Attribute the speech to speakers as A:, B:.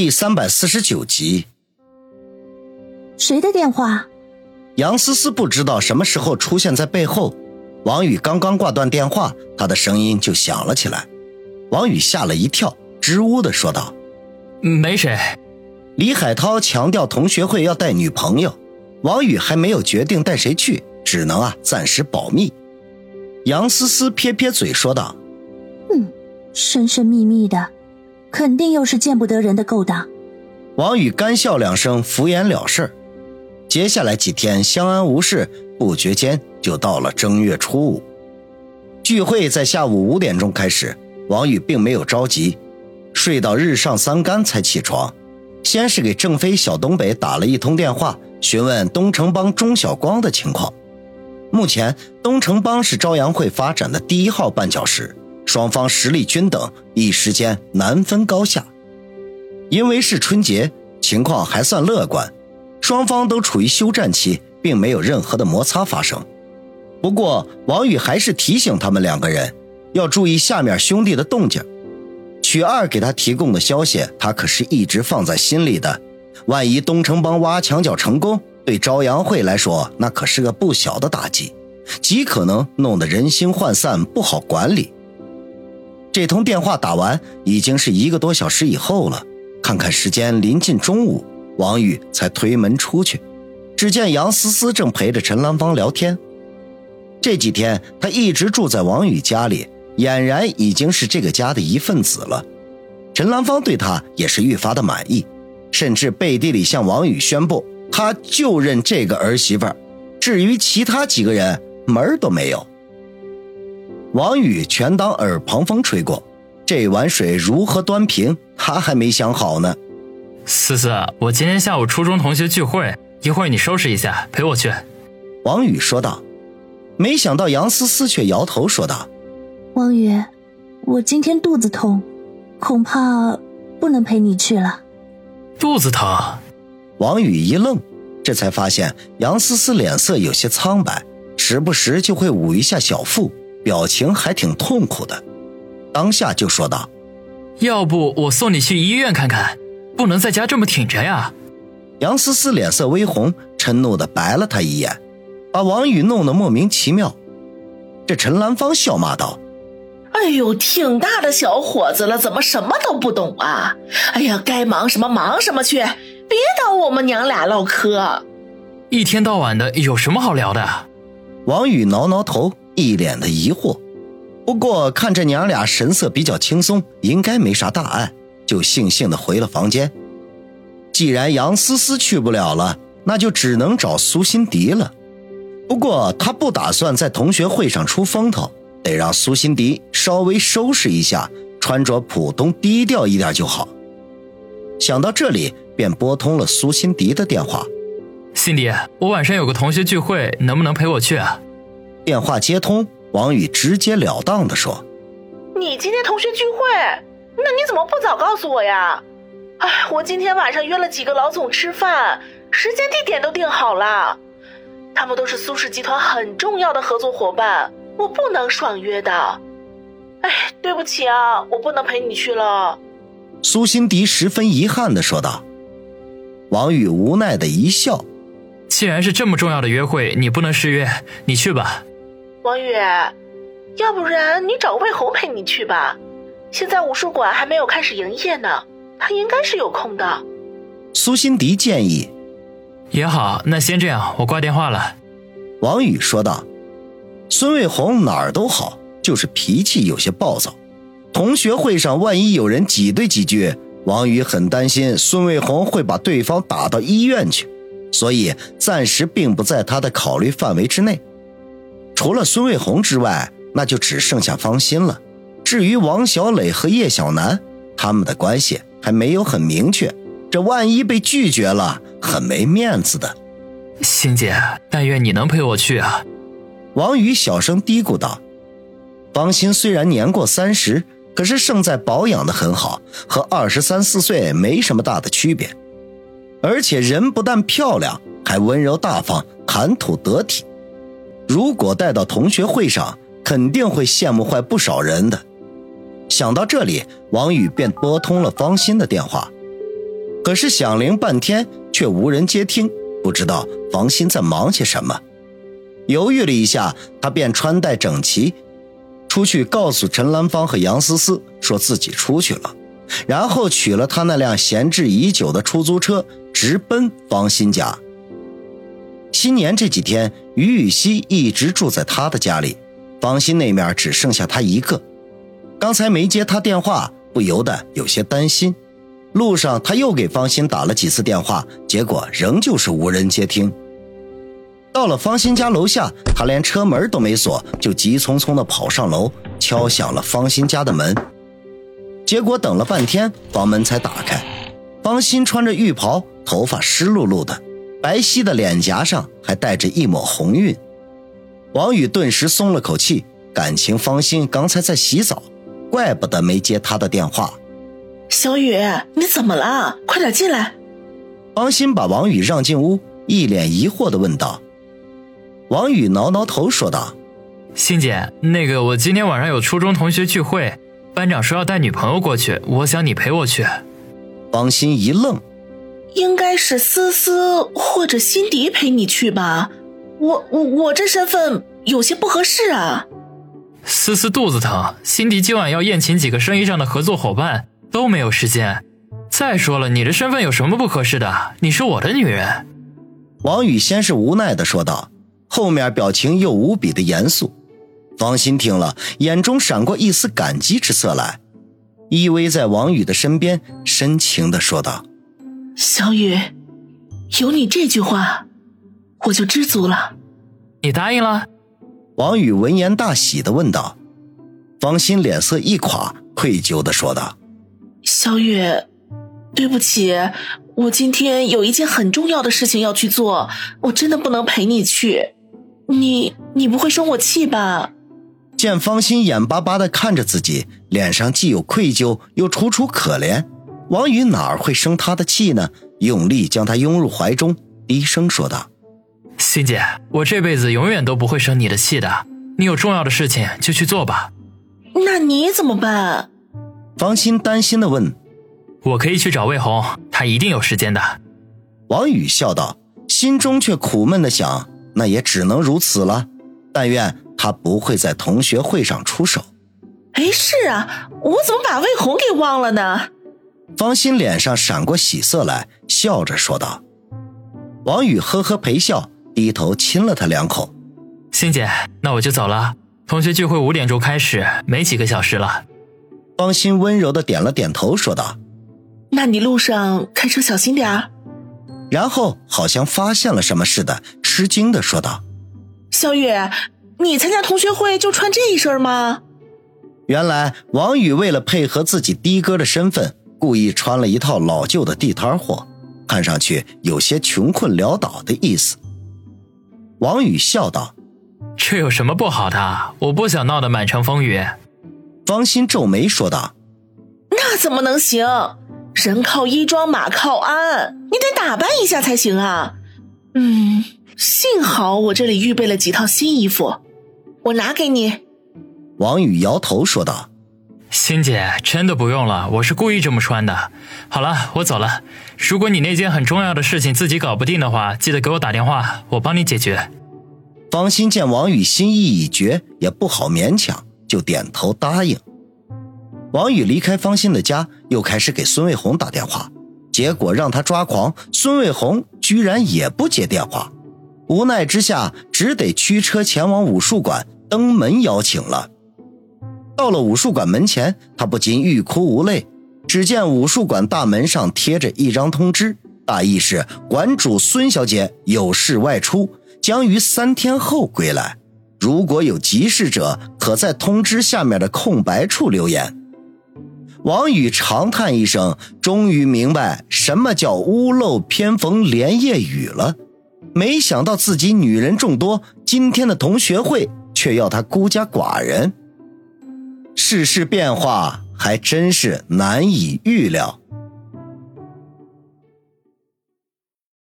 A: 第三百四十九集。
B: 谁的电话？
A: 杨思思不知道什么时候出现在背后。王宇刚刚挂断电话，他的声音就响了起来。王宇吓了一跳，支吾的说道：“
C: 没谁。”
A: 李海涛强调同学会要带女朋友，王宇还没有决定带谁去，只能啊暂时保密。杨思思撇撇嘴说道：“
B: 嗯，神神秘秘的，肯定又是见不得人的勾当。”
A: 王宇干笑两声，敷衍了事。接下来几天相安无事，不觉间就到了正月初五。聚会在下午五点钟开始，王宇并没有着急，睡到日上三竿才起床。先是给郑飞、小东北打了一通电话，询问东城帮钟晓光的情况。目前，东城帮是朝阳会发展的第一号绊脚石，双方实力均等，一时间难分高下。因为是春节，情况还算乐观，双方都处于休战期，并没有任何的摩擦发生。不过，王宇还是提醒他们两个人要注意下面兄弟的动静。曲二给他提供的消息，他可是一直放在心里的。万一东城帮挖墙脚成功，对朝阳会来说，那可是个不小的打击，极可能弄得人心涣散，不好管理。这通电话打完，已经是一个多小时以后了。看看时间，临近中午，王宇才推门出去，只见杨思思正陪着陈兰芳聊天。这几天，他一直住在王宇家里。俨然已经是这个家的一份子了，陈兰芳对他也是愈发的满意，甚至背地里向王宇宣布，他就认这个儿媳妇儿，至于其他几个人，门儿都没有。王宇全当耳旁风吹过，这碗水如何端平，他还没想好呢。
C: 思思，我今天下午初中同学聚会，一会儿你收拾一下，陪我去。
A: 王宇说道。没想到杨思思却摇头说道。
B: 王宇，我今天肚子痛，恐怕不能陪你去了。
C: 肚子疼？
A: 王宇一愣，这才发现杨思思脸色有些苍白，时不时就会捂一下小腹，表情还挺痛苦的。当下就说道：“
C: 要不我送你去医院看看，不能在家这么挺着呀。”
A: 杨思思脸色微红，嗔怒的白了他一眼，把王宇弄得莫名其妙。这陈兰芳笑骂道。
D: 哎呦，挺大的小伙子了，怎么什么都不懂啊？哎呀，该忙什么忙什么去，别耽误我们娘俩唠嗑。
C: 一天到晚的有什么好聊的？
A: 王宇挠挠头，一脸的疑惑。不过看这娘俩神色比较轻松，应该没啥大碍，就悻悻的回了房间。既然杨思思去不了了，那就只能找苏辛迪了。不过他不打算在同学会上出风头。得让苏辛迪稍微收拾一下，穿着普通低调一点就好。想到这里，便拨通了苏辛迪的电话。
C: 辛迪，我晚上有个同学聚会，能不能陪我去啊？
A: 电话接通，王宇直截了当的说：“
D: 你今天同学聚会，那你怎么不早告诉我呀？哎，我今天晚上约了几个老总吃饭，时间地点都定好了，他们都是苏氏集团很重要的合作伙伴。”我不能爽约的，哎，对不起啊，我不能陪你去了。
A: 苏辛迪十分遗憾的说道。王宇无奈的一笑，
C: 既然是这么重要的约会，你不能失约，你去吧。
D: 王宇，要不然你找魏红陪你去吧，现在武术馆还没有开始营业呢，他应该是有空的。
A: 苏辛迪建议。
C: 也好，那先这样，我挂电话了。
A: 王宇说道。孙卫红哪儿都好，就是脾气有些暴躁。同学会上万一有人挤兑几句，王宇很担心孙卫红会把对方打到医院去，所以暂时并不在他的考虑范围之内。除了孙卫红之外，那就只剩下方心了。至于王小磊和叶小楠，他们的关系还没有很明确，这万一被拒绝了，很没面子的。
C: 欣姐，但愿你能陪我去啊。
A: 王宇小声嘀咕道：“方心虽然年过三十，可是胜在保养的很好，和二十三四岁没什么大的区别。而且人不但漂亮，还温柔大方，谈吐得体。如果带到同学会上，肯定会羡慕坏不少人的。”想到这里，王宇便拨通了方心的电话。可是响铃半天却无人接听，不知道方心在忙些什么。犹豫了一下，他便穿戴整齐，出去告诉陈兰芳和杨思思，说自己出去了，然后取了他那辆闲置已久的出租车，直奔方心家。新年这几天，于雨溪一直住在他的家里，方心那面只剩下他一个。刚才没接他电话，不由得有些担心。路上他又给方心打了几次电话，结果仍旧是无人接听。到了方心家楼下，他连车门都没锁，就急匆匆地跑上楼，敲响了方心家的门。结果等了半天，房门才打开。方心穿着浴袍，头发湿漉漉的。白皙的脸颊上还带着一抹红晕，王宇顿时松了口气，感情方心刚才在洗澡，怪不得没接他的电话。
D: 小雨，你怎么了？快点进来。
A: 方心把王宇让进屋，一脸疑惑的问道。王宇挠挠头说道：“
C: 欣姐，那个我今天晚上有初中同学聚会，班长说要带女朋友过去，我想你陪我去。”
A: 方心一愣。
D: 应该是思思或者辛迪陪你去吧，我我我这身份有些不合适啊。
C: 思思肚子疼，辛迪今晚要宴请几个生意上的合作伙伴，都没有时间。再说了，你的身份有什么不合适的？你是我的女人。
A: 王宇先是无奈的说道，后面表情又无比的严肃。方心听了，眼中闪过一丝感激之色来，依偎在王宇的身边，深情的说道。
D: 小雨，有你这句话，我就知足了。
C: 你答应了？
A: 王宇闻言大喜的问道。方心脸色一垮，愧疚的说道：“
D: 小雨，对不起，我今天有一件很重要的事情要去做，我真的不能陪你去。你你不会生我气吧？”
A: 见方心眼巴巴的看着自己，脸上既有愧疚，又楚楚可怜。王宇哪儿会生他的气呢？用力将他拥入怀中，低声说道：“
C: 欣姐，我这辈子永远都不会生你的气的。你有重要的事情就去做吧。”
D: 那你怎么办？
A: 方心担心的问：“
C: 我可以去找魏红，他一定有时间的。”
A: 王宇笑道，心中却苦闷的想：“那也只能如此了。但愿他不会在同学会上出手。”
D: 哎，是啊，我怎么把魏红给忘了呢？
A: 方心脸上闪过喜色来，笑着说道：“王宇呵呵陪笑，低头亲了他两口。
C: 欣姐，那我就走了。同学聚会五点钟开始，没几个小时了。”
A: 方心温柔的点了点头，说道：“
D: 那你路上开车小心点儿。”
A: 然后好像发现了什么似的，吃惊的说道：“
D: 小雨，你参加同学会就穿这一身吗？”
A: 原来王宇为了配合自己的哥的身份。故意穿了一套老旧的地摊货，看上去有些穷困潦倒的意思。王宇笑道：“
C: 这有什么不好的？我不想闹得满城风雨。”
A: 方心皱眉说道：“
D: 那怎么能行？人靠衣装，马靠鞍，你得打扮一下才行啊。”嗯，幸好我这里预备了几套新衣服，我拿给你。”
A: 王宇摇头说道。
C: 欣姐，真的不用了，我是故意这么穿的。好了，我走了。如果你那件很重要的事情自己搞不定的话，记得给我打电话，我帮你解决。
A: 方心见王宇心意已决，也不好勉强，就点头答应。王宇离开方心的家，又开始给孙卫红打电话，结果让他抓狂，孙卫红居然也不接电话。无奈之下，只得驱车前往武术馆登门邀请了。到了武术馆门前，他不禁欲哭无泪。只见武术馆大门上贴着一张通知，大意是馆主孙小姐有事外出，将于三天后归来。如果有急事者，可在通知下面的空白处留言。王宇长叹一声，终于明白什么叫屋漏偏逢连夜雨了。没想到自己女人众多，今天的同学会却要他孤家寡人。世事变化还真是难以预料。